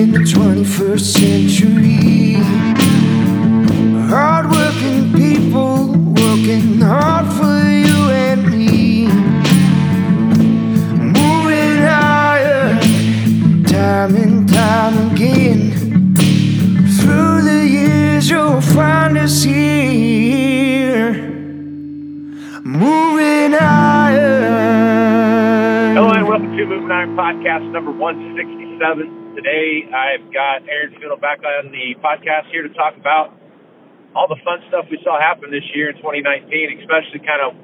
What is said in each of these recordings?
in the 21st century. Hardworking people working hard for you and me. Moving iron, time and time again. Through the years, you'll find us here. Moving iron. Hello and welcome to Moving Iron Podcast number 167. Today I've got Aaron Fintel back on the podcast here to talk about all the fun stuff we saw happen this year in 2019, especially kind of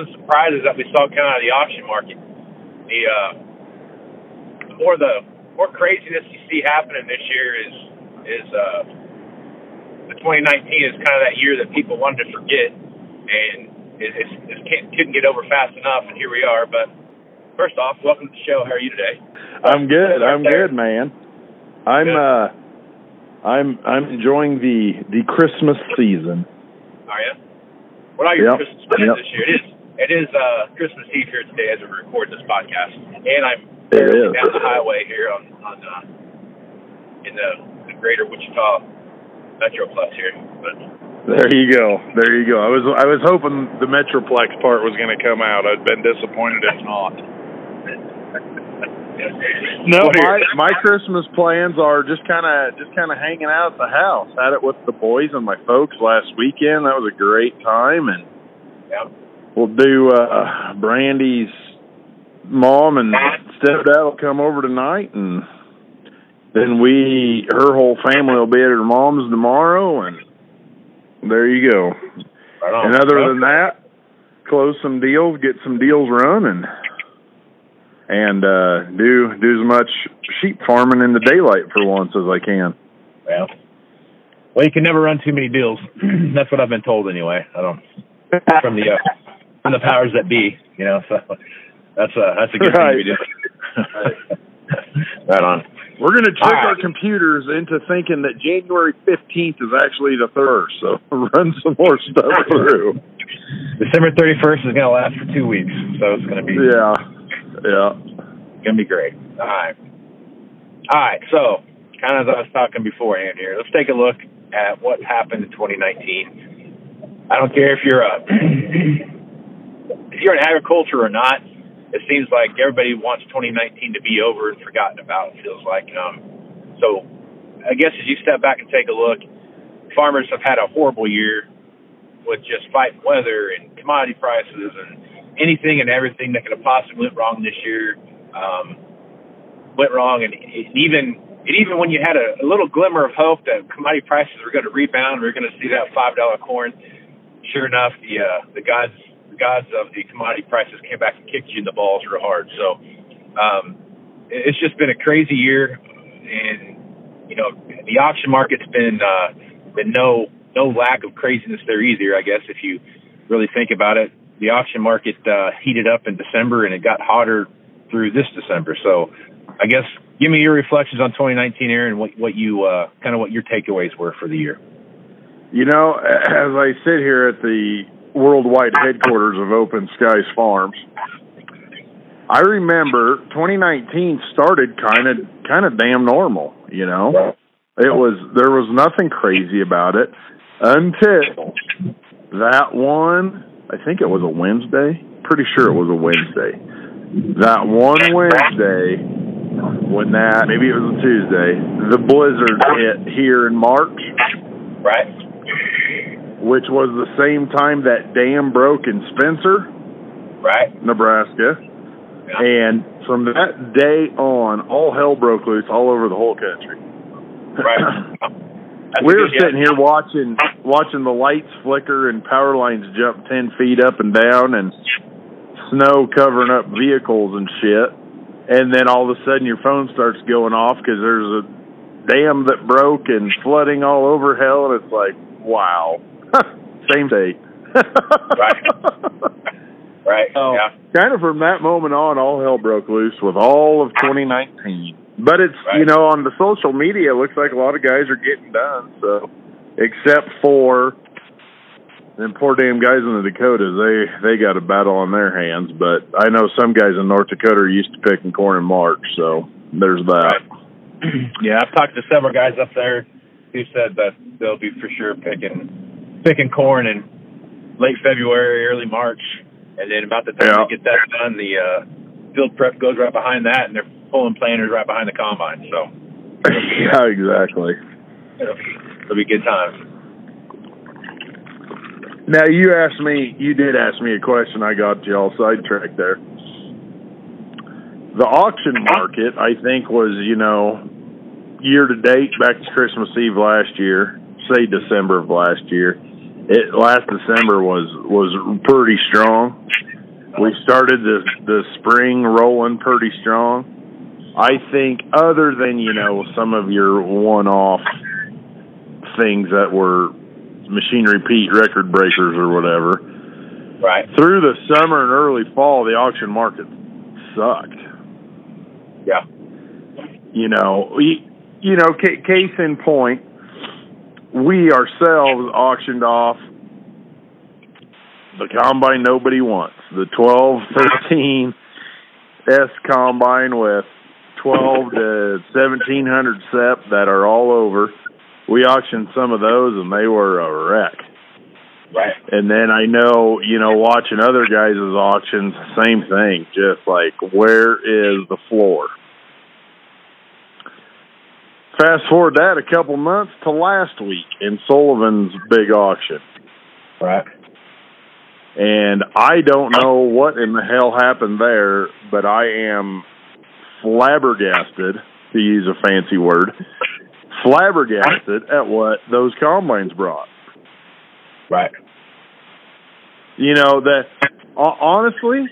some surprises that we saw kind of the auction market. The, uh, more the more craziness you see happening this year is is uh, the 2019 is kind of that year that people wanted to forget, and it, it's, it can't, couldn't get over fast enough, and here we are. But first off, welcome to the show. How are you today? I'm good. I'm There. good, man. I'm Good. uh I'm I'm enjoying the the Christmas season. Are you? What are your Yep. Christmas plans Yep. this year? It is it is uh, Christmas Eve here today as we record this podcast, and I'm down the highway here on on uh, in the, the greater Wichita Metroplex here. But There you go. There you go. I was I was hoping the Metroplex part was going to come out. I'd been disappointed if not. No, my my Christmas plans are just kind of just kind of hanging out at the house. Had it with the boys and my folks last weekend. That was a great time, and yeah. we'll do uh Brandy's mom and stepdad will come over tonight, and then we her whole family will be at her mom's tomorrow, and there you go. Right. And other than that, close some deals, get some deals running, and uh do do as much sheep farming in the daylight for once as I can. well, well, you can never run too many deals. That's what I've been told anyway. I don't from the uh, from the powers that be, you know. So that's a that's a good Right. thing to do. right on. We're going to trick All right. our computers into thinking that January 15th is actually the third, so run some more stuff through. December 31st is going to last for two weeks, so it's going to be Yeah. Yeah. going to be great. All right, all right. So, kind of as I was talking beforehand here, let's take a look at what happened in 2019. I don't care if you're a if you're in agriculture or not. It seems like everybody wants 2019 to be over and forgotten about. It feels like. Um, so, I guess as you step back and take a look, farmers have had a horrible year with just fighting weather and commodity prices and anything and everything that could have possibly went wrong this year um, went wrong. And it even and even when you had a, a little glimmer of hope that commodity prices were going to rebound, we are going to see that five dollar corn. Sure enough, the uh, the gods the gods of the commodity prices came back and kicked you in the balls real hard. So um, it's just been a crazy year, and you know the auction market's been uh, been no no lack of craziness there either. I guess if you really think about it, the auction market uh, heated up in December and it got hotter through this December. So I guess give me your reflections on 2019, Aaron. What what you uh, kind of what your takeaways were for the year. You know, as I sit here at the worldwide headquarters of Open Skies Farms, I remember 2019 started kind of kind of damn normal, you know. It was there was nothing crazy about it until that one, I think it was a Wednesday. Pretty sure it was a Wednesday. That one Wednesday when that maybe it was a Tuesday, the blizzard hit here in March Right. which was the same time that dam broke in Spencer, Right. Nebraska. And from that day on, all hell broke loose all over the whole country. Right. That's we a were good- sitting here watching watching the lights flicker and power lines jump ten feet up and down and snow covering up vehicles and shit. And then all of a sudden your phone starts going off because there's a dam that broke and flooding all over hell, and it's like, wow, same state. Right. Oh. Yeah. kind of from that moment on, all hell broke loose with all of 2019. But it's Right. you know on the social media, it looks like a lot of guys are getting done. So, except for them poor damn guys in the Dakotas, they they got a battle on their hands. But I know some guys in North Dakota are used to picking corn in March, so there's that. yeah, I've talked to several guys up there who said that they'll be for sure picking picking corn in late February, early March, and then about the time Yeah. they get that done, the uh, field prep goes right behind that, and they're pulling planters right behind the combine. So yeah, exactly. it'll be it'll be good times. Now you asked me, you did ask me a question. I got you all sidetracked there. The auction market, I think, was you know, year to date back to Christmas Eve last year, say December of last year. It last December was was pretty strong. We started the the spring rolling pretty strong. I think, other than you know some of your one off things that were machine repeat record breakers or whatever. Right. Through the summer and early fall, the auction market sucked. Yeah. You know, we, you know, ca- case in point, we ourselves auctioned off the combine nobody wants, the 12, 13 S combine with 12 to 1700 SEP that are all over. We auctioned some of those and they were a wreck. Right. And then I know, you know, watching other guys' auctions, same thing. Just like, where is the floor? Fast forward that a couple months to last week in Sullivan's big auction. Right. And I don't know what in the hell happened there, but I am flabbergasted, to use a fancy word, flabbergasted at what those combines brought. Right. You know that honestly,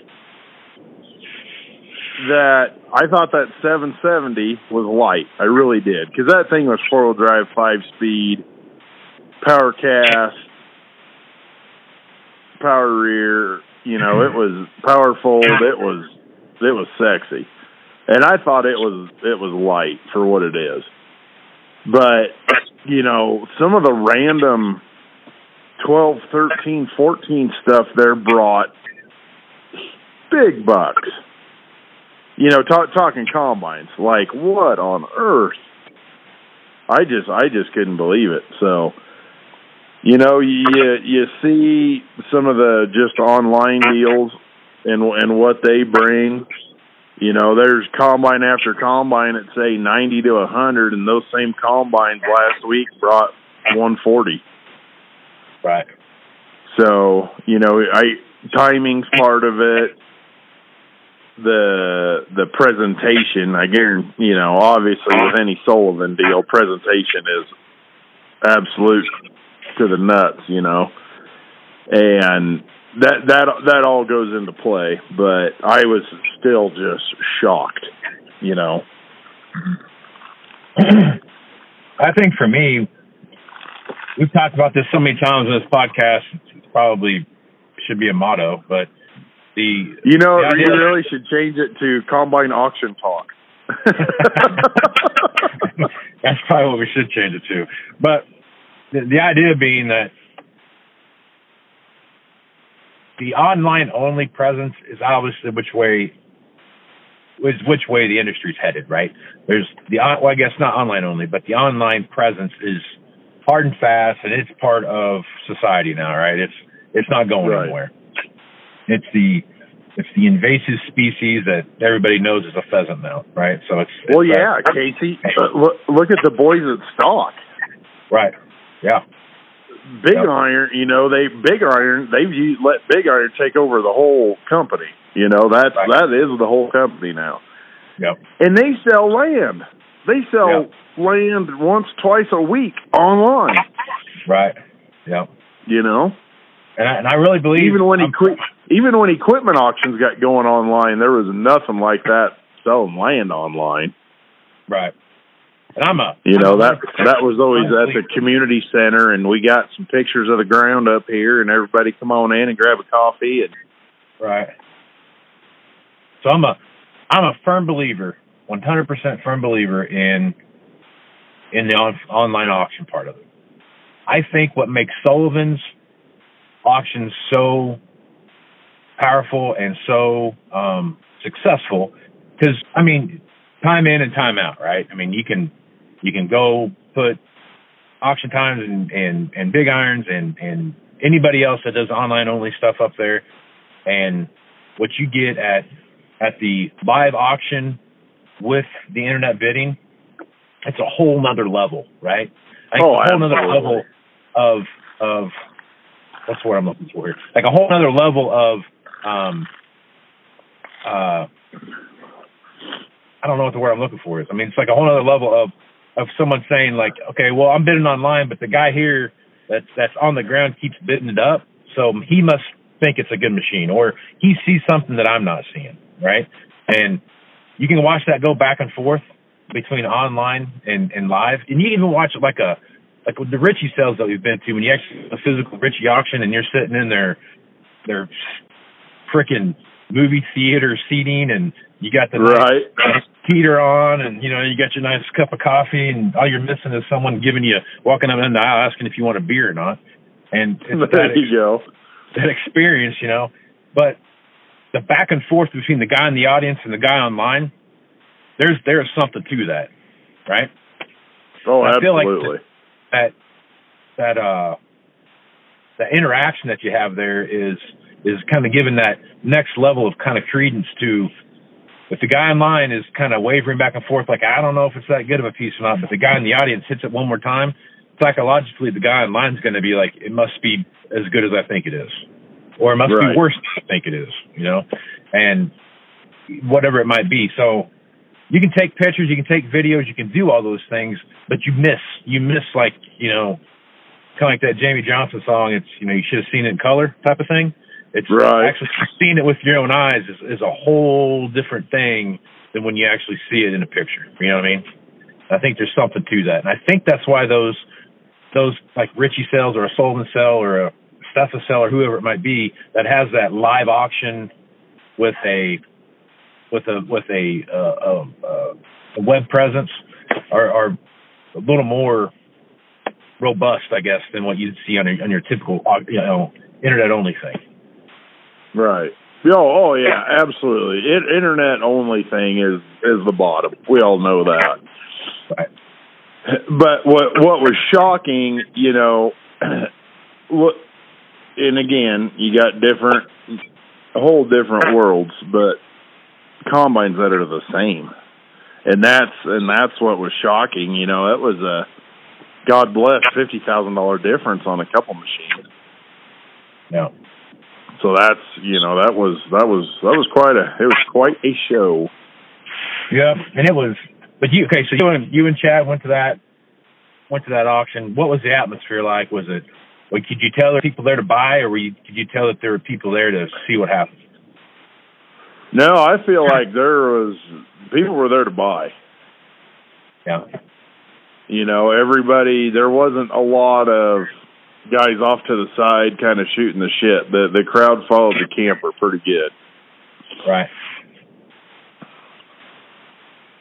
that I thought that 770 was light. I really did because that thing was four wheel drive, five speed, power cast, power rear. You know, it was powerful. It was it was sexy, and I thought it was it was light for what it is. But you know, some of the random 12, 13, 14 stuff there brought big bucks. You know, talk, talking combines, like what on earth? I just, I just couldn't believe it. So, you know, you you see some of the just online deals and and what they bring. You know, there's combine after combine at say ninety to a hundred, and those same combines last week brought one forty. Right. So, you know, I timing's part of it. The the presentation, I guarantee, you know, obviously with any Sullivan deal, presentation is absolute to the nuts, you know. And that that that all goes into play, but I was still just shocked, you know. I think for me, we've talked about this so many times in this podcast. It probably should be a motto, but the You know, the you really should change it to combine auction talk. That's probably what we should change it to. But the, the idea being that the online only presence is obviously which way is which way the industry's headed, right? There's the well, I guess not online only, but the online presence is hard and fast, and it's part of society now, right? It's it's not going Right. anywhere. It's the it's the invasive species that everybody knows is a pheasant now, right? So it's, it's well, uh, yeah, Casey. uh, Look, look at the boys at Stock. right, yeah, Big Yep. Iron, you know, they Big Iron, they've used, let Big Iron take over the whole company. You know, that's Right. that is the whole company now. yep, And they sell land. They sell land once, twice a week online. right, yep. You know, And I, and I really believe even when I'm- equi- even when equipment auctions got going online, there was nothing like that selling land online. right, I'm a You know that that was always at the community center, and we got some pictures of the ground up here, and everybody come on in and grab a coffee. And Right. So I'm a I'm a firm believer, 100% firm believer in in the on, online auction part of it. I think what makes Sullivan's auctions so powerful and so um, successful, because I mean, time in and time out, right? I mean, you can you can go put auction times and and, and big irons and and anybody else that does online only stuff up there, and what you get at at the live auction with the internet bidding, it's a whole nother level, right? Like Oh, a whole nother level of of what's the word I'm looking for here? Like a whole nother level of um uh I don't know what the word I'm looking for is. I mean, it's like a whole other level of of someone saying like, okay, well, I'm bidding online, but the guy here that's that's on the ground keeps bidding it up, so he must think it's a good machine, or he sees something that I'm not seeing, right? And you can watch that go back and forth between online and and live, and you even watch like a like the Ritchie sales that we've been to when you actually a physical Ritchie auction and you're sitting in their their freaking movie theater seating and you got the nice Right. heater on and you know you got your nice cup of coffee and all you're missing is someone giving you walking up in the aisle asking if you want a beer or not and it's that, There you go. that experience you know but the back and forth between the guy in the audience and the guy online there's there's something to that right Oh, I feel like absolutely. that that uh that interaction that you have there is is kind of giving that next level of kind of credence to if the guy in line is kind of wavering back and forth like I don't know if it's that good of a piece or not, but the guy in the audience hits it one more time, psychologically the guy in line's going to be like it must be as good as I think it is, or it must Right. be worse than I think it is, you know, and whatever it might be. So you can take pictures, you can take videos, you can do all those things, but you miss you miss like you know kind of like that Jamie Johnson song. It's you know you should have seen it in color type of thing. It's Right. actually seeing it with your own eyes is, is a whole different thing than when you actually see it in a picture. You know what I mean? I think there's something to that, and I think that's why those those like Ritchie cells or a Sullivan cell or a Steffes cell or whoever it might be that has that live auction with a with a with a uh, uh, a web presence are, are a little more robust, I guess, than what you'd see on your on your typical you know internet only thing. Right. Oh, oh yeah, absolutely. It, internet only thing is is the bottom. We all know that. Right. But what what was shocking, you know, what and again, you got different whole different worlds, but combines that are the same. And that's and that's what was shocking, you know, it was a God bless fifty thousand dollar difference on a couple machines. Yeah. So that's you know that was that was that was quite a it was quite a show. Yeah, and it was. But you okay? So you and you and Chad went to that went to that auction. What was the atmosphere like? Was it? Like, could you tell there were people there to buy, or were you, could you tell that there were people there to see what happened? No, I feel like there was people were there to buy. Yeah. You know, everybody there wasn't a lot of guys off to the side kind of shooting the shit. The the crowd followed the camper pretty good. Right.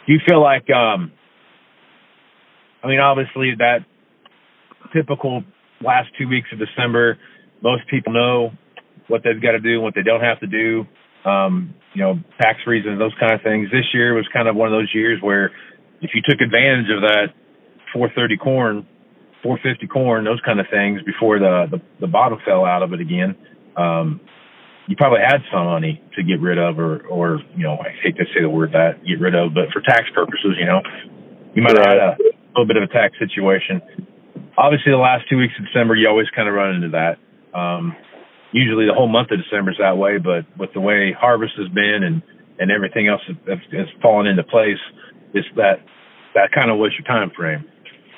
Do you feel like um I mean obviously that typical last two weeks of December, most people know what they've got to do and what they don't have to do. Um, you know, tax reasons, those kind of things. This year was kind of one of those years where if you took advantage of that 430 corn, 450 corn, those kind of things before the, the, the bottom fell out of it again, um, you probably had some money to get rid of or, or, you know, I hate to say the word that, get rid of, but for tax purposes, you know, you might have had a little bit of a tax situation. Obviously, the last two weeks of December, you always kind of run into that. Um, usually the whole month of December is that way, but with the way harvest has been and, and everything else has, has fallen into place, it's that, that kind of was your time frame.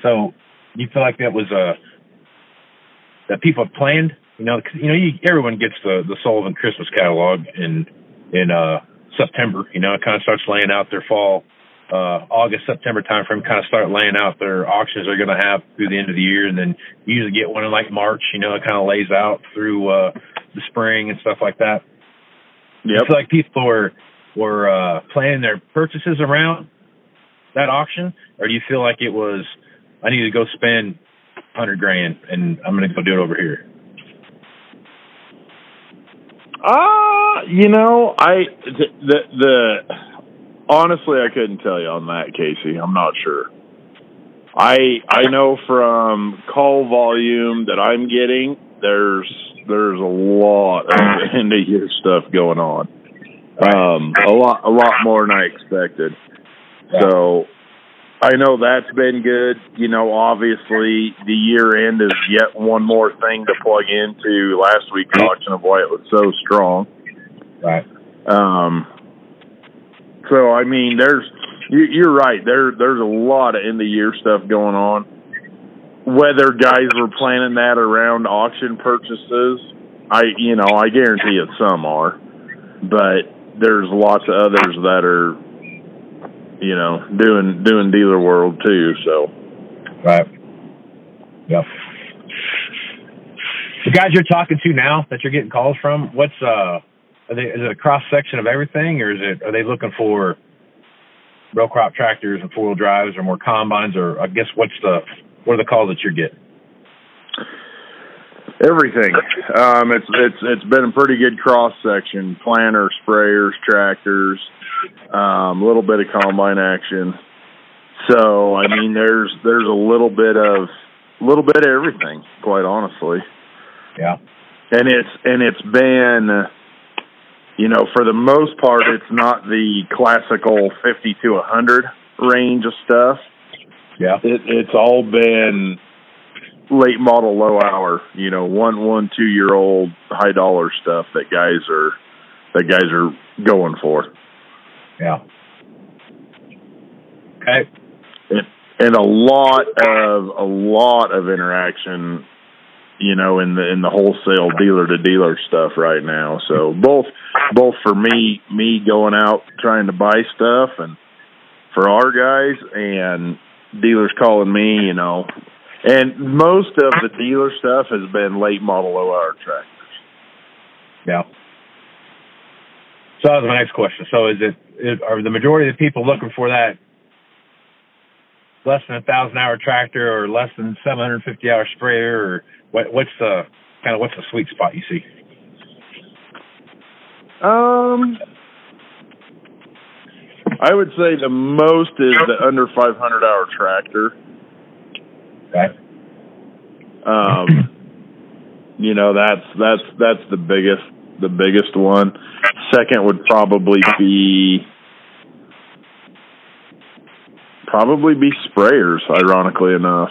So you feel like that was a, that people have planned, you know, 'cause, you know, you, everyone gets the, the Sullivan Christmas catalog in, in, uh, September, you know, it kind of starts laying out their fall, uh, August, September timeframe, kind of start laying out their auctions they're going to have through the end of the year. And then you usually get one in like March, you know, it kind of lays out through, uh, the spring and stuff like that. Yep. I feel like people were, were, uh, planning their purchases around that auction, or do you feel like it was, I need to go spend hundred grand and I'm going to go do it over here? Ah, you know, I the, the the honestly, I couldn't tell you on that, Casey. I'm not sure. I I know from call volume that I'm getting, there's there's a lot of end of year stuff going on. Um, a lot a lot more than I expected. So I know that's been good. You know, obviously the year end is yet one more thing to plug into last week's auction of why it was so strong. Right. Um, so I mean, there's you, you're right. There there's a lot of end of year stuff going on. Whether guys were planning that around auction purchases, I you know I guarantee it some are, but there's lots of others that are you know doing doing dealer world too. So Right. Yep. The guys you're talking to now that you're getting calls from, what's uh are they is it a cross section of everything or is it are they looking for row crop tractors and four wheel drives or more combines or I guess what's the what are the calls that you're getting? everything. Um, it's it's it's been a pretty good cross section: planters, sprayers, tractors, um, a little bit of combine action. So I mean, there's there's a little bit of a little bit of everything, quite honestly. Yeah. And it's and it's been, you know, for the most part, it's not the classical fifty to a hundred range of stuff. Yeah. It, it's all been late model, low hour. You know, one, one, two year old high dollar stuff that guys are that guys are going for. Yeah. Okay. And, and a lot of a lot of interaction, you know, in the in the wholesale dealer to dealer stuff right now. So both both for me me going out trying to buy stuff and for our guys and dealers calling me, you know, and most of the dealer stuff has been late model low hour tractors. Yeah. So that was my next question. So is it is, are the majority of the people looking for that less than a thousand hour tractor or less than seven hundred fifty hour sprayer or what what's the kind of what's the sweet spot you see? Um, I would say the most is the under 500 hour tractor. Okay. Um, you know, that's that's that's the biggest the biggest one. Second would probably be probably be sprayers, ironically enough.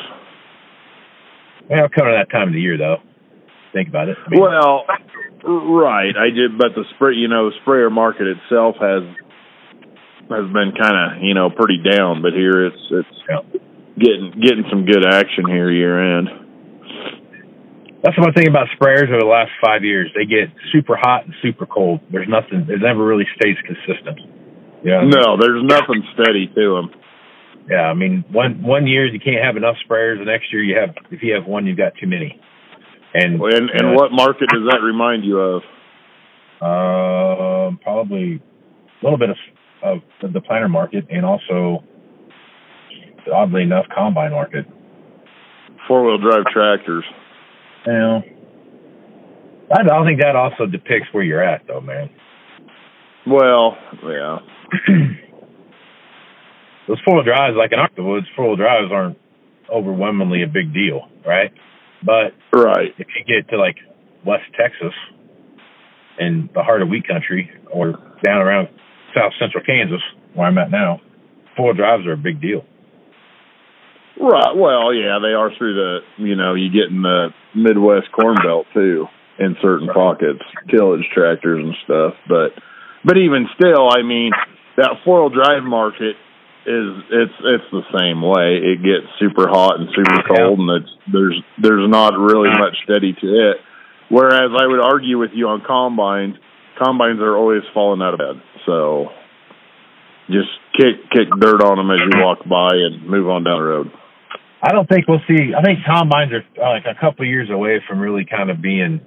Well, coming to that time of the year though. Think about it. I mean, Well, right. I did, but the spray, you know, sprayer market itself has has been kind of, you know, pretty down. But here it's it's Yeah. getting getting some good action here year end. That's the one thing about sprayers over the last five years. They get super hot and super cold. There's nothing. It never really stays consistent. Yeah. No, there's nothing steady to them. Yeah, I mean, one one year you can't have enough sprayers. The next year you have, if you have one, you've got too many. And And and what market does that remind you of? Um, probably a little bit of, of the planter market, and also, oddly enough, combine market. Four wheel drive tractors. Yeah. I don't think that also depicts where you're at, though, man. Well, yeah. Those four wheel drives, like in Octawoods, four wheel drives aren't overwhelmingly a big deal, right? But Right. if you get to like West Texas and the heart of wheat country or down around south central Kansas, where I'm at now, four wheel drives are a big deal. Right. Well, yeah, they are through the, you know, you get in the Midwest Corn Belt too in certain pockets, tillage tractors and stuff. But, but even still, I mean, that four wheel drive market is it's it's the same way. It gets super hot and super cold, and it's there's there's not really much steady to it. Whereas I would argue with you on combines, combines are always falling out of bed. So just kick kick dirt on them as you walk by and move on down the road. I don't think we'll see. I think combines are uh, like a couple of years away from really kind of being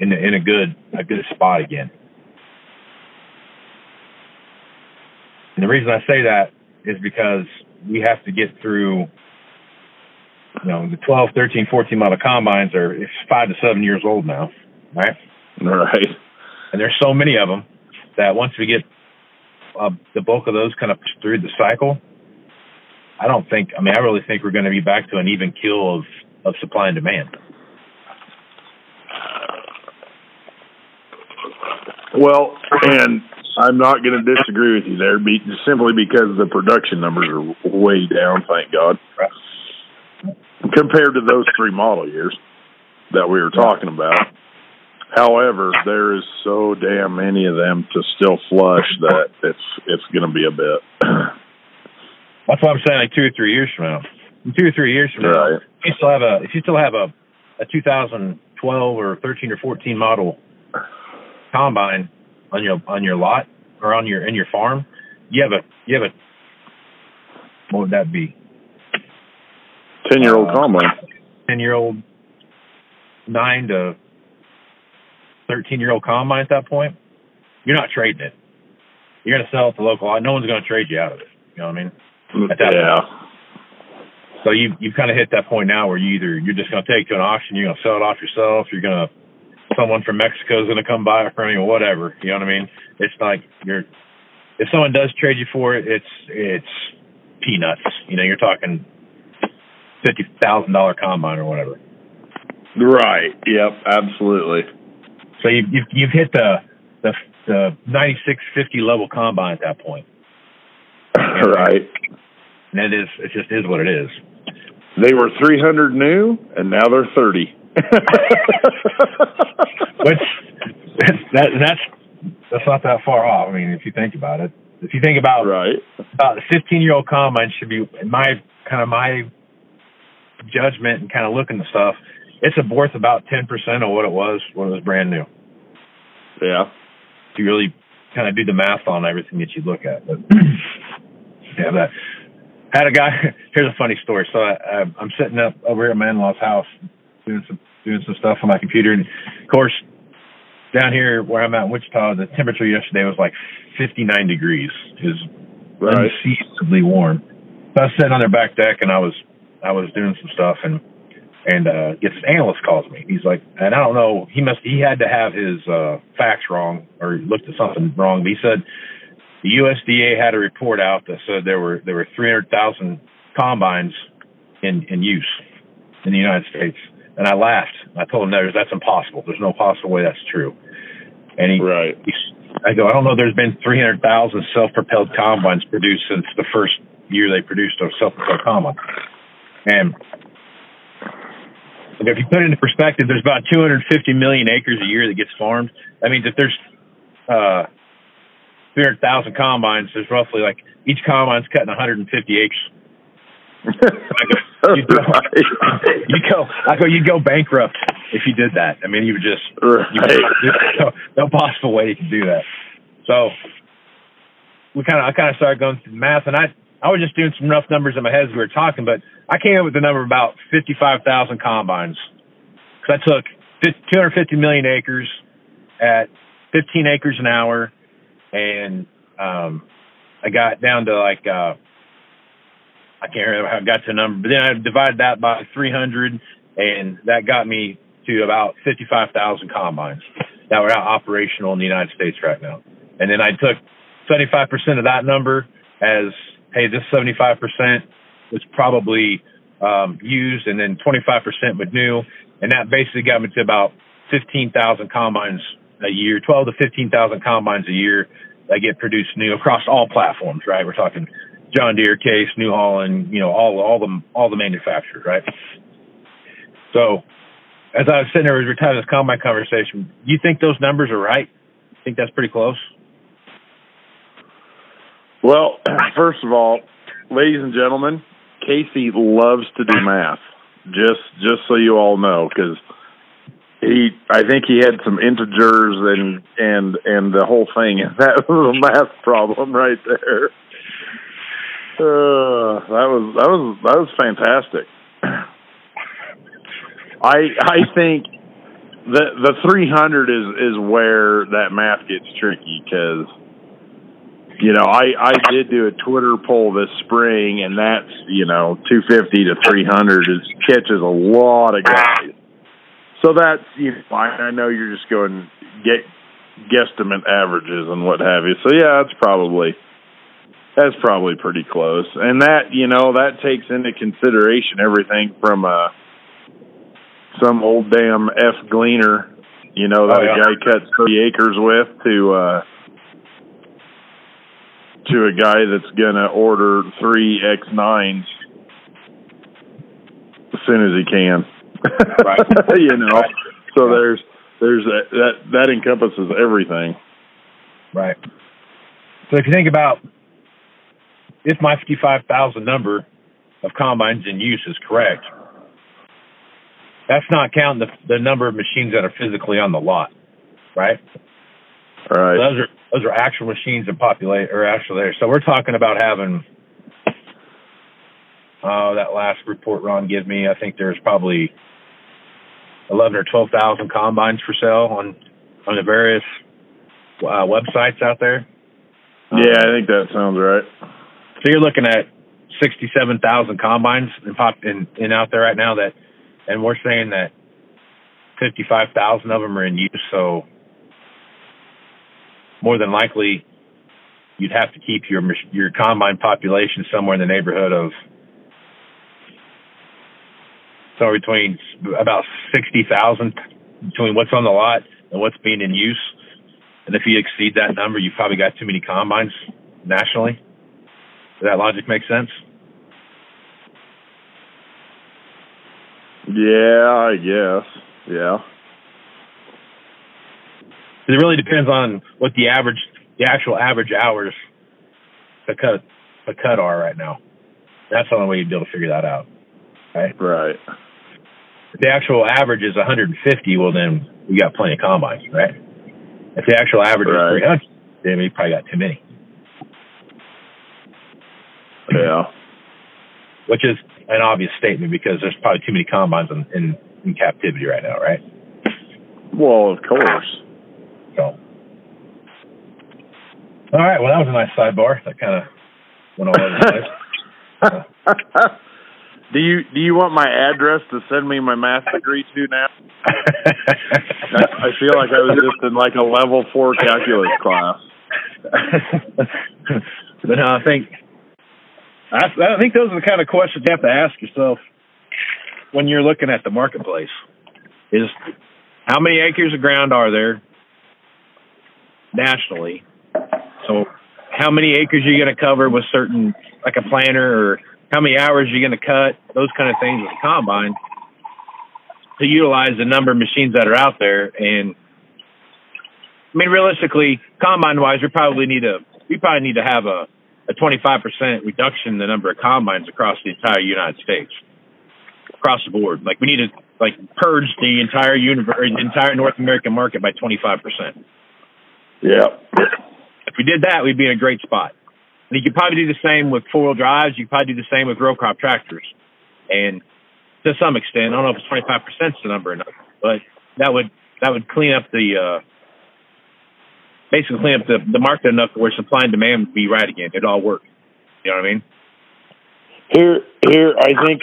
in a, in a good a good spot again. And the reason I say that is because we have to get through, you know, the 12, 13, 14 model combines are it's five to seven years old now, right? Right. And there's so many of them that once we get uh, the bulk of those kind of through the cycle, I don't think. I mean, I really think we're going to be back to an even keel of of supply and demand. Well, and I'm not going to disagree with you there, simply because the production numbers are way down. Thank God, compared to those three model years that we were talking about. However, there is so damn many of them to still flush that it's it's going to be a bit. That's what I'm saying. Like two or three years from now, in two or three years from now, Right. if you still have a if you still have a a 2012 or 13 or 14 model combine on your on your lot or on your in your farm, you have a you have a what would that be? Ten year old Uh, combine. 10 year old, nine to 13 year old combine at that point, you're not trading it. You're going to sell it to local. No one's going to trade you out of it. You know what I mean? Yeah. So you you've kind of hit that point now where you either you're just going to take to an auction, you're going to sell it off yourself, you're going to someone from Mexico is going to come buy it from you, whatever. You know what I mean? It's like you're if someone does trade you for it, it's it's peanuts. You know, you're talking fifty thousand dollar combine or whatever. Right. Yep. Absolutely. So you've you've, you've hit the the the ninety six fifty level combine at that point, right. and it is it just is what it is. They were 300 new, and now they're 30. Which that's that, that's that's not that far off. I mean, if you think about it, if you think about right. about the 15 year old combine should be in my kind of my judgment and kind of looking at stuff. It's worth about 10 percent of what it was when it was brand new. Yeah. If you really kind of do the math on everything that you look at. But yeah, that had a guy. Here's a funny story. So I, I'm sitting up over here at my in-laws' house doing some doing some stuff on my computer, and of course, down here where I'm at in Wichita, the temperature yesterday was like 59 degrees. Is Right. unseasonably warm. So I was sitting on their back deck, and I was I was doing some stuff, and and uh, gets this analyst calls me. He's like, and I don't know, he must he had to have his uh, facts wrong or looked at something wrong. But he said the USDA had a report out that said there were there were 300,000 combines in in use in the United States. And I laughed. I told him, "There's that's impossible. There's no possible way that's true." And he, Right. he I go, I don't know. There's been 300,000 self-propelled combines produced since the first year they produced a self-propelled combine. And if you put it into perspective, there's about 250 million acres a year that gets farmed. That means if there's uh, 300,000 combines, there's roughly like each combine's cutting 150 acres. you go, you go, I go, you'd go bankrupt if you did that. I mean, you would just, you, Right. there's no, no possible way you can do that. So we kind of, I kind of started going through the math, and I, I was just doing some rough numbers in my head as we were talking, but I came up with the number of about 55,000 combines. Because I took 250 million acres at 15 acres an hour, and um, I got down to like uh, I can't remember how I got to a number, but then I divided that by 300, and that got me to about 55,000 combines that were out operational in the United States right now. And then I took 75% of that number as, hey, this 75% was probably um, used, and then 25% with new, and that basically got me to about 15,000 combines a year, 12 to 15,000 combines a year that get produced new across all platforms, right? We're talking John Deere, Case, New Holland, you know, all all the all the manufacturers, right? So, as I was sitting there, we were having this combine conversation. You think those numbers are right? I think that's pretty close? Well, first of all, ladies and gentlemen, Casey loves to do math. Just just so you all know, because he, I think he had some integers and and and the whole thing. That was a math problem right there. Uh, that was that was that was fantastic. I I think the the 300 is is where that math gets tricky because you know I I did do a Twitter poll this spring and that's you know 250 to 300 is catches a lot of guys. So that's you know I, I know you're just going get guesstimate averages and what have you. So yeah, that's probably That's probably pretty close, and that you know that takes into consideration everything from uh some old damn F gleaner, you know that Oh, yeah. a guy cuts thirty acres with to uh to a guy that's gonna order three X nines as soon as he can. Right. you know, Right. so there's there's that that that encompasses everything. Right. So if you think about if my 55,000 number of combines in use is correct, that's not counting the, the number of machines that are physically on the lot, right? Right. Those are those are actual machines and populate or actually there. So we're talking about having oh that last report Ron gave me, I think there's probably eleven or twelve thousand combines for sale on on the various uh, websites out there. Yeah, I think that sounds right. So you're looking at sixty-seven thousand combines in pop in, in out there right now that, and we're saying that fifty-five thousand of them are in use. So more than likely, you'd have to keep your your combine population somewhere in the neighborhood of somewhere between about sixty thousand between what's on the lot and what's being in use. And if you exceed that number, you've probably got too many combines nationally. Does that logic make sense? Yeah, I guess. Yeah. It really depends on what the average, the actual average hours to cut to cut are right now. That's the only way you'd be able to figure that out. Right. If the actual average is 150, well then we got plenty of combines, right? If the actual average Right. is 300, then we probably got too many, Yeah. which is an obvious statement because there's probably too many combines in, in, in captivity right now, right? Well, of course. So, all right. Well, that was a nice sidebar. That kind of went all over the place. do you do you want my address to send me my math degree to now? I, I feel like I was just in like a level four calculus class. but no, I think I, I think those are the kind of questions you have to ask yourself when you're looking at the marketplace. Is how many acres of ground are there nationally? So, how many acres are you going to cover with certain, like a planter, or how many hours you're you going to cut? Those kind of things with a combine to utilize the number of machines that are out there and I mean, realistically, combine wise, we probably need to we probably need to have a a 25% reduction in the number of combines across the entire United States, across the board. Like we need to like purge the entire universe, the entire North American market by 25%. Yeah. If we did that, we'd be in a great spot. You could probably do the same with four wheel drives. You could probably do the same with row crop tractors. And to some extent, I don't know if it's 25% is the number or not, but that would that would clean up the uh, basically clean up the, the market enough where supply and demand would be right again. It'd all work. You know what I mean? Here, here, I think,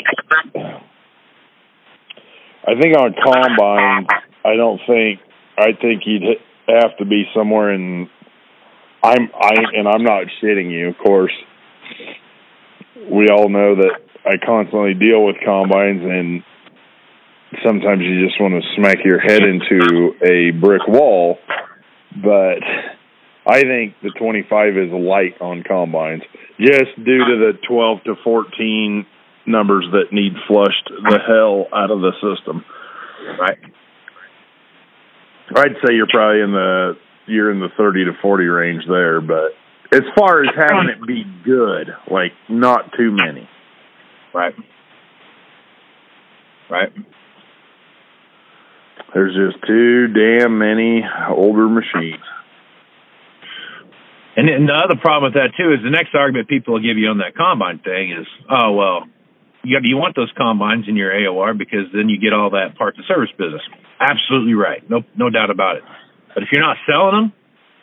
I think on combine, I don't think, I think you'd have to be somewhere in. I'm, I, and I'm not shitting you, of course. We all know that I constantly deal with combines, and sometimes you just want to smack your head into a brick wall. But I think the 25 is light on combines just due to the 12 to 14 numbers that need flushed the hell out of the system. Right. I'd say you're probably in the you're in the 30 to 40 range there, but as far as having it be good, like not too many. Right. Right. There's just too damn many older machines. And, the other problem with that too is the next argument people will give you on that combine thing is, oh well, you you want those combines in your AOR because then you get all that parts and service business. Absolutely right, no no doubt about it. But if you're not selling them,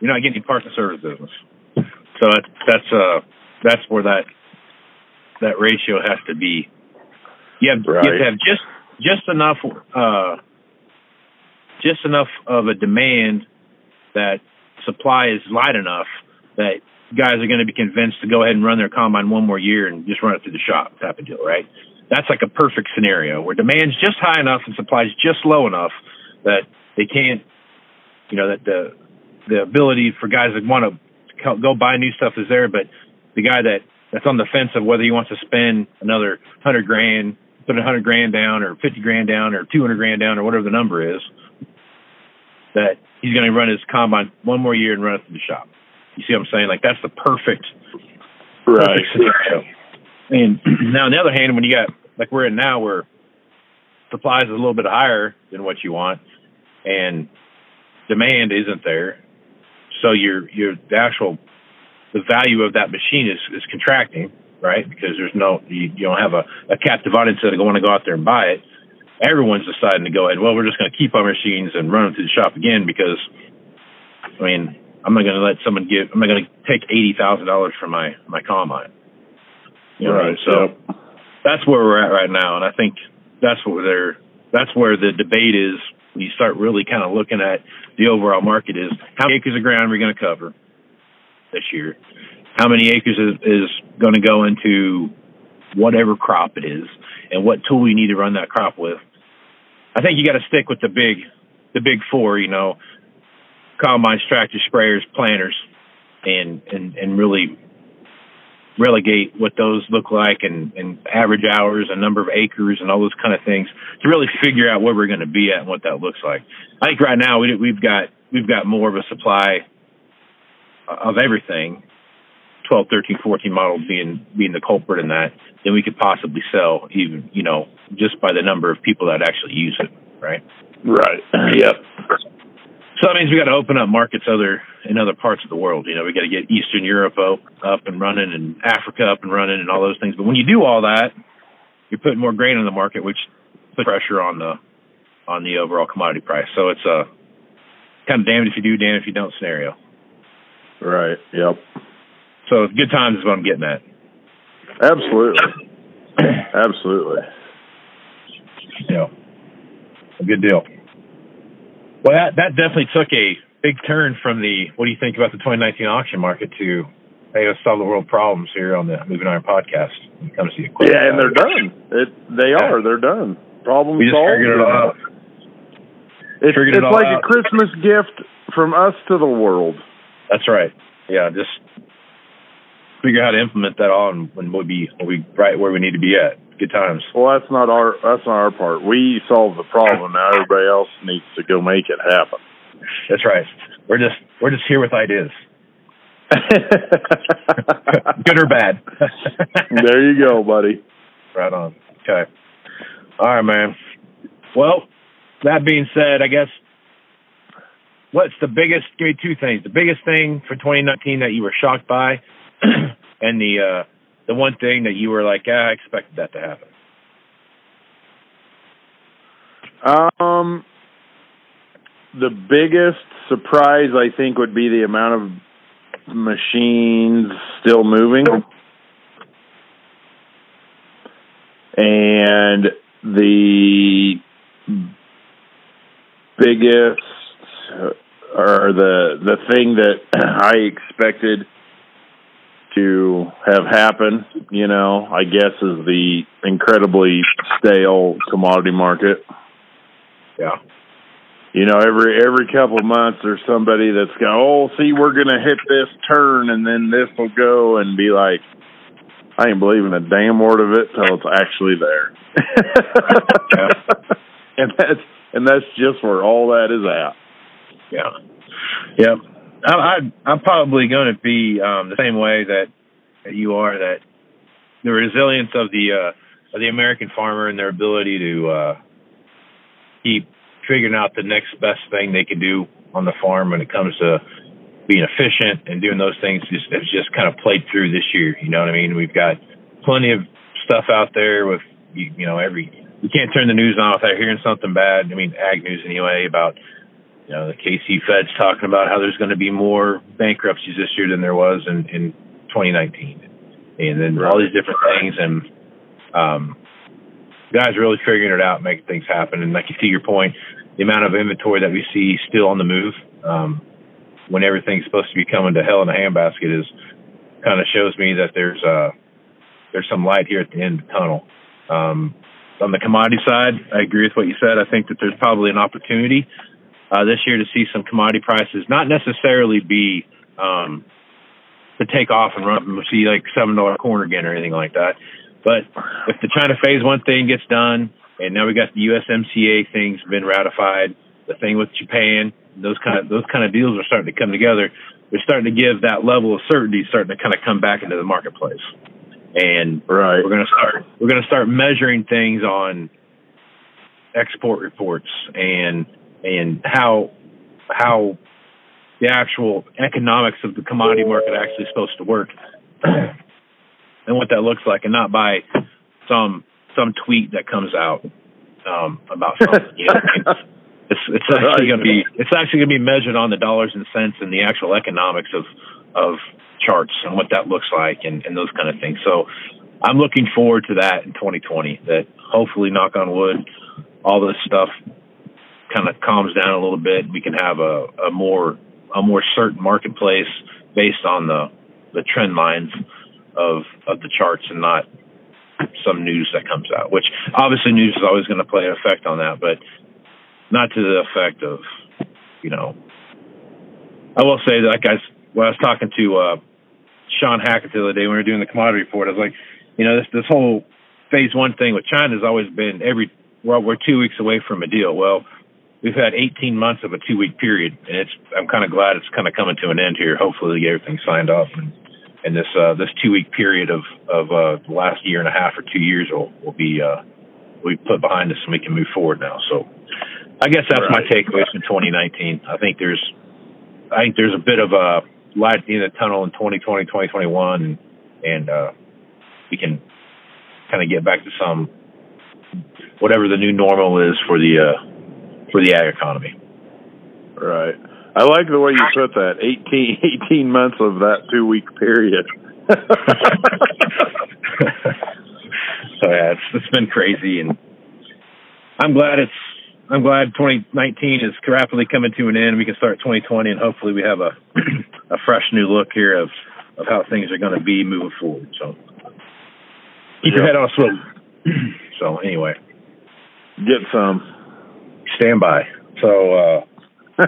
you're not getting any parts and service business. So that's that's uh that's where that that ratio has to be. You have, you have to have just just enough uh just enough of a demand that supply is light enough that guys are going to be convinced to go ahead and run their combine one more year and just run it through the shop type of deal, right? That's like a perfect scenario where demand's just high enough and supply's just low enough that they can't, you know, that the the ability for guys that want to go buy new stuff is there, but the guy that that's on the fence of whether he wants to spend another hundred grand, put a hundred grand down, or fifty grand down, or two hundred grand down, or whatever the number is, that he's going to run his combine one more year and run it through the shop. You see what I'm saying? Like that's the perfect, right. perfect scenario. And now on the other hand, when you got like we're in now, where supplies is a little bit higher than what you want, and demand isn't there, so your your the actual the value of that machine is is contracting, right? Because there's no you, you don't have a, a captive audience that want to go out there and buy it. Everyone's deciding to go ahead. Well, we're just going to keep our machines and run them through the shop again because, I mean, I'm not going to let someone give. I'm not going to take eighty thousand dollars for my my combine. You know right. So yep. that's where we're at right now, and I think that's what they're. That's where the debate is when you start really kind of looking at the overall market is how many acres of ground are we going to cover this year? How many acres is, is going to go into whatever crop it is, and what tool you need to run that crop with? I think you got to stick with the big, the big four. You know, combines, tractors, sprayers, planters, and and and really relegate what those look like and, and average hours and number of acres and all those kind of things to really figure out where we're going to be at and what that looks like. I think right now we, we've got we've got more of a supply of everything, 12, 13, 14 models being being the culprit in that, than we could possibly sell, even you know, just by the number of people that actually use it, right? Right. Yep. So that means we got to open up markets other in other parts of the world. You know, we got to get Eastern Europe up and running, and Africa up and running, and all those things. But when you do all that, you're putting more grain in the market, which puts pressure on the on the overall commodity price. So it's uh, a kind of damned if you do, damned if you don't scenario. Right. Yep. So good times is what I'm getting at. Absolutely. Absolutely. Yeah. A good deal. Well, that that definitely took a big turn from the what do you think about the 2019 auction market to hey, let's solve the world problems here on the Moving Iron podcast. When it comes to the yeah, and they're done. It they yeah. are. They're done. Problem we solved. Figured it out. It's, it's it like out. a Christmas gift from us to the world. That's right. Yeah, just figure out how to implement that all, and when we'll be we'll be right where we need to be at. Good times. Well, that's not our that's not our part. We solve the problem. Now everybody else needs to go make it happen. That's right. We're just we're just here with ideas. Good or bad. there you go, buddy. Right on. Okay. All right, man. Well, that being said, I guess what's the biggest? Give me two things. The biggest thing for 2019 that you were shocked by, and the uh, the one thing that you were like, ah, I expected that to happen. Um, the biggest surprise I think would be the amount of machines still moving. And the biggest or the the thing that I expected to have happen, you know, I guess is the incredibly stale commodity market. Yeah. You know, every every couple of months there's somebody that's going, "Oh, see, we're going to hit this turn and then this will go," and be like, "I ain't believing a damn word of it till it's actually there." and that's and that's just where all that is at. Yeah. Yep. I, I I'm probably going to be um, the same way that, that you are. That the resilience of the uh, of the American farmer and their ability to uh, keep figuring out the next best thing they can do on the farm when it comes to being efficient and doing those things just has just kind of played through this year. You know what I mean? We've got plenty of stuff out there with you, you know every you can't turn the news on without hearing something bad. I mean, ag news anyway about you know, the KC Fed's talking about how there's going to be more bankruptcies this year than there was in, in 2019, and then all these different things, and um, guys really figuring it out, making things happen. And like you see your point, the amount of inventory that we see still on the move, um, when everything's supposed to be coming to hell in a handbasket is kind of shows me that there's uh there's some light here at the end of the tunnel. Um, on the commodity side, I agree with what you said. I think that there's probably an opportunity uh, this year to see some commodity prices not necessarily be um, to take off and run, and see like seven dollar corn again or anything like that. But if the China Phase One thing gets done, and now we got the USMCA things been ratified, the thing with Japan, those kind of those kind of deals are starting to come together. We're starting to give that level of certainty, starting to kind of come back into the marketplace and right. we're going to start we're going to start measuring things on export reports and and how how the actual economics of the commodity market actually supposed to work and what that looks like and not by some some tweet that comes out um, about something. You know? it's it's actually going to be it's actually going to be measured on the dollars and cents and the actual economics of of charts and what that looks like and, and those kind of things. So I'm looking forward to that in 2020. That hopefully, knock on wood, all this stuff kind of calms down a little bit. We can have a, a more a more certain marketplace based on the the trend lines of of the charts and not some news that comes out. Which obviously news is always going to play an effect on that, but not to the effect of you know. I will say that, like I when I was talking to uh, Shawn Hackett the other day when we were doing the commodity report. I was like, you know, this this whole phase one thing with China has always been every well, we're two weeks away from a deal. Well, we've had 18 months of a two week period, and it's I'm kind of glad it's kind of coming to an end here. Hopefully, get everything signed off, and and this uh, this two week period of of uh, the last year and a half or two years will will be uh, we put behind us, and we can move forward now. So, I guess that's right. my takeaways from 2019. I think there's I think there's a bit of a light in the tunnel in 2020, 2021, and, and uh, we can kind of get back to some whatever the new normal is for the uh, for the ag economy. Right. I like the way you put that. 18, 18 months of that two week period. so oh, yeah, it's it's been crazy, and I'm glad it's I'm glad 2019 is rapidly coming to an end. We can start 2020, and hopefully we have a a fresh new look here of of how things are going to be moving forward. So keep your head on a swivel. so anyway, get some. Stand by. So uh,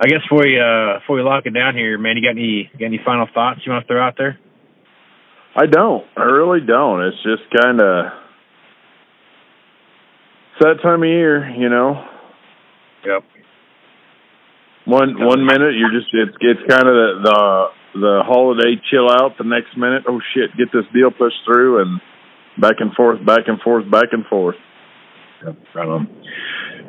I guess before we uh, before we lock it down here, man, you got any got any final thoughts you want to throw out there? I don't. I really don't. It's just kind of it's that time of year, you know. Yep. One one minute you're just it's it's kind of the, the the holiday chill out. The next minute, oh shit, get this deal pushed through and back and forth, back and forth, back and forth. Right on.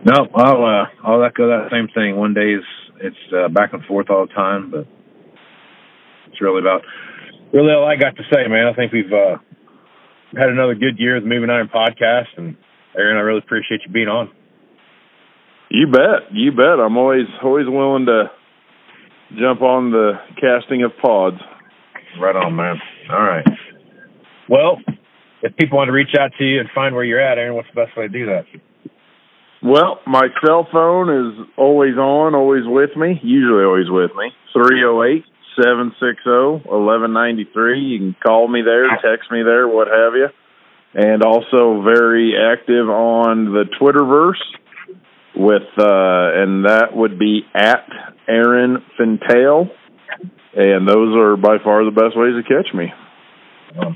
No, I'll uh, I'll echo that same thing. One day is it's uh, back and forth all the time, but it's really about really all I got to say, man. I think we've uh, had another good year of the Moving Iron podcast, and Aaron, I really appreciate you being on. You bet. You bet. I'm always always willing to jump on the casting of pods. Right on, man. All right. Well, if people want to reach out to you and find where you're at, Aaron, what's the best way to do that? Well, my cell phone is always on, always with me, usually always with me. 308 760 1193. You can call me there, text me there, what have you. And also very active on the Twitterverse with uh, and that would be at Aaron Fintel, and those are by far the best ways to catch me. Um,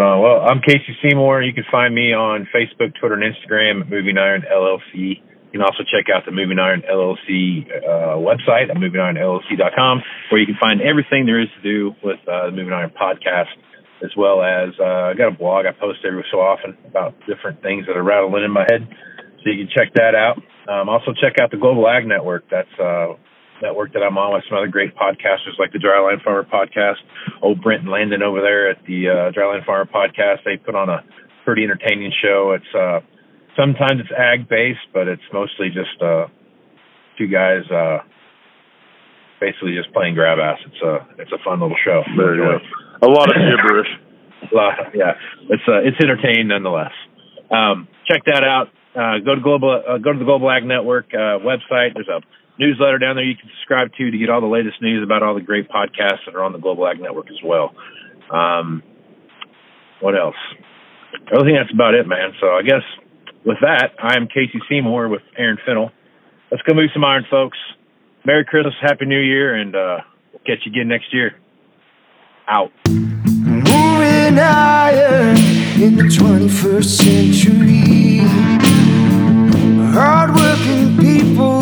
uh, well, I'm Casey Seymour. You can find me on Facebook, Twitter, and Instagram at Moving Iron LLC. You can also check out the Moving Iron LLC uh, website at movingironllc.com, where you can find everything there is to do with uh, the Moving Iron podcast, as well as uh, I got a blog I post every so often about different things that are rattling in my head. So you can check that out. Um, also check out the Global Ag Network. That's uh, network that I'm on with some other great podcasters like the Dryline Farmer Podcast. Old Brent and Landon over there at the uh, Dryline Farmer Podcast. They put on a pretty entertaining show. It's uh, sometimes it's ag based, but it's mostly just uh, two guys uh, basically just playing grab ass. It's a it's a fun little show. There you go. A lot of gibberish. lot, yeah. It's uh, it's entertaining nonetheless. Um, check that out uh, go to global, uh, go to the Global Ag Network uh, website. There's a newsletter down there you can subscribe to to get all the latest news about all the great podcasts that are on the Global Ag Network as well. Um, what else? I think that's about it, man. So I guess with that, I am Casey Seymour with Aaron Fintel. Let's go move some iron, folks. Merry Christmas, Happy New Year, and uh, we'll catch you again next year. Out. Moving higher in the 21st century. Hardworking people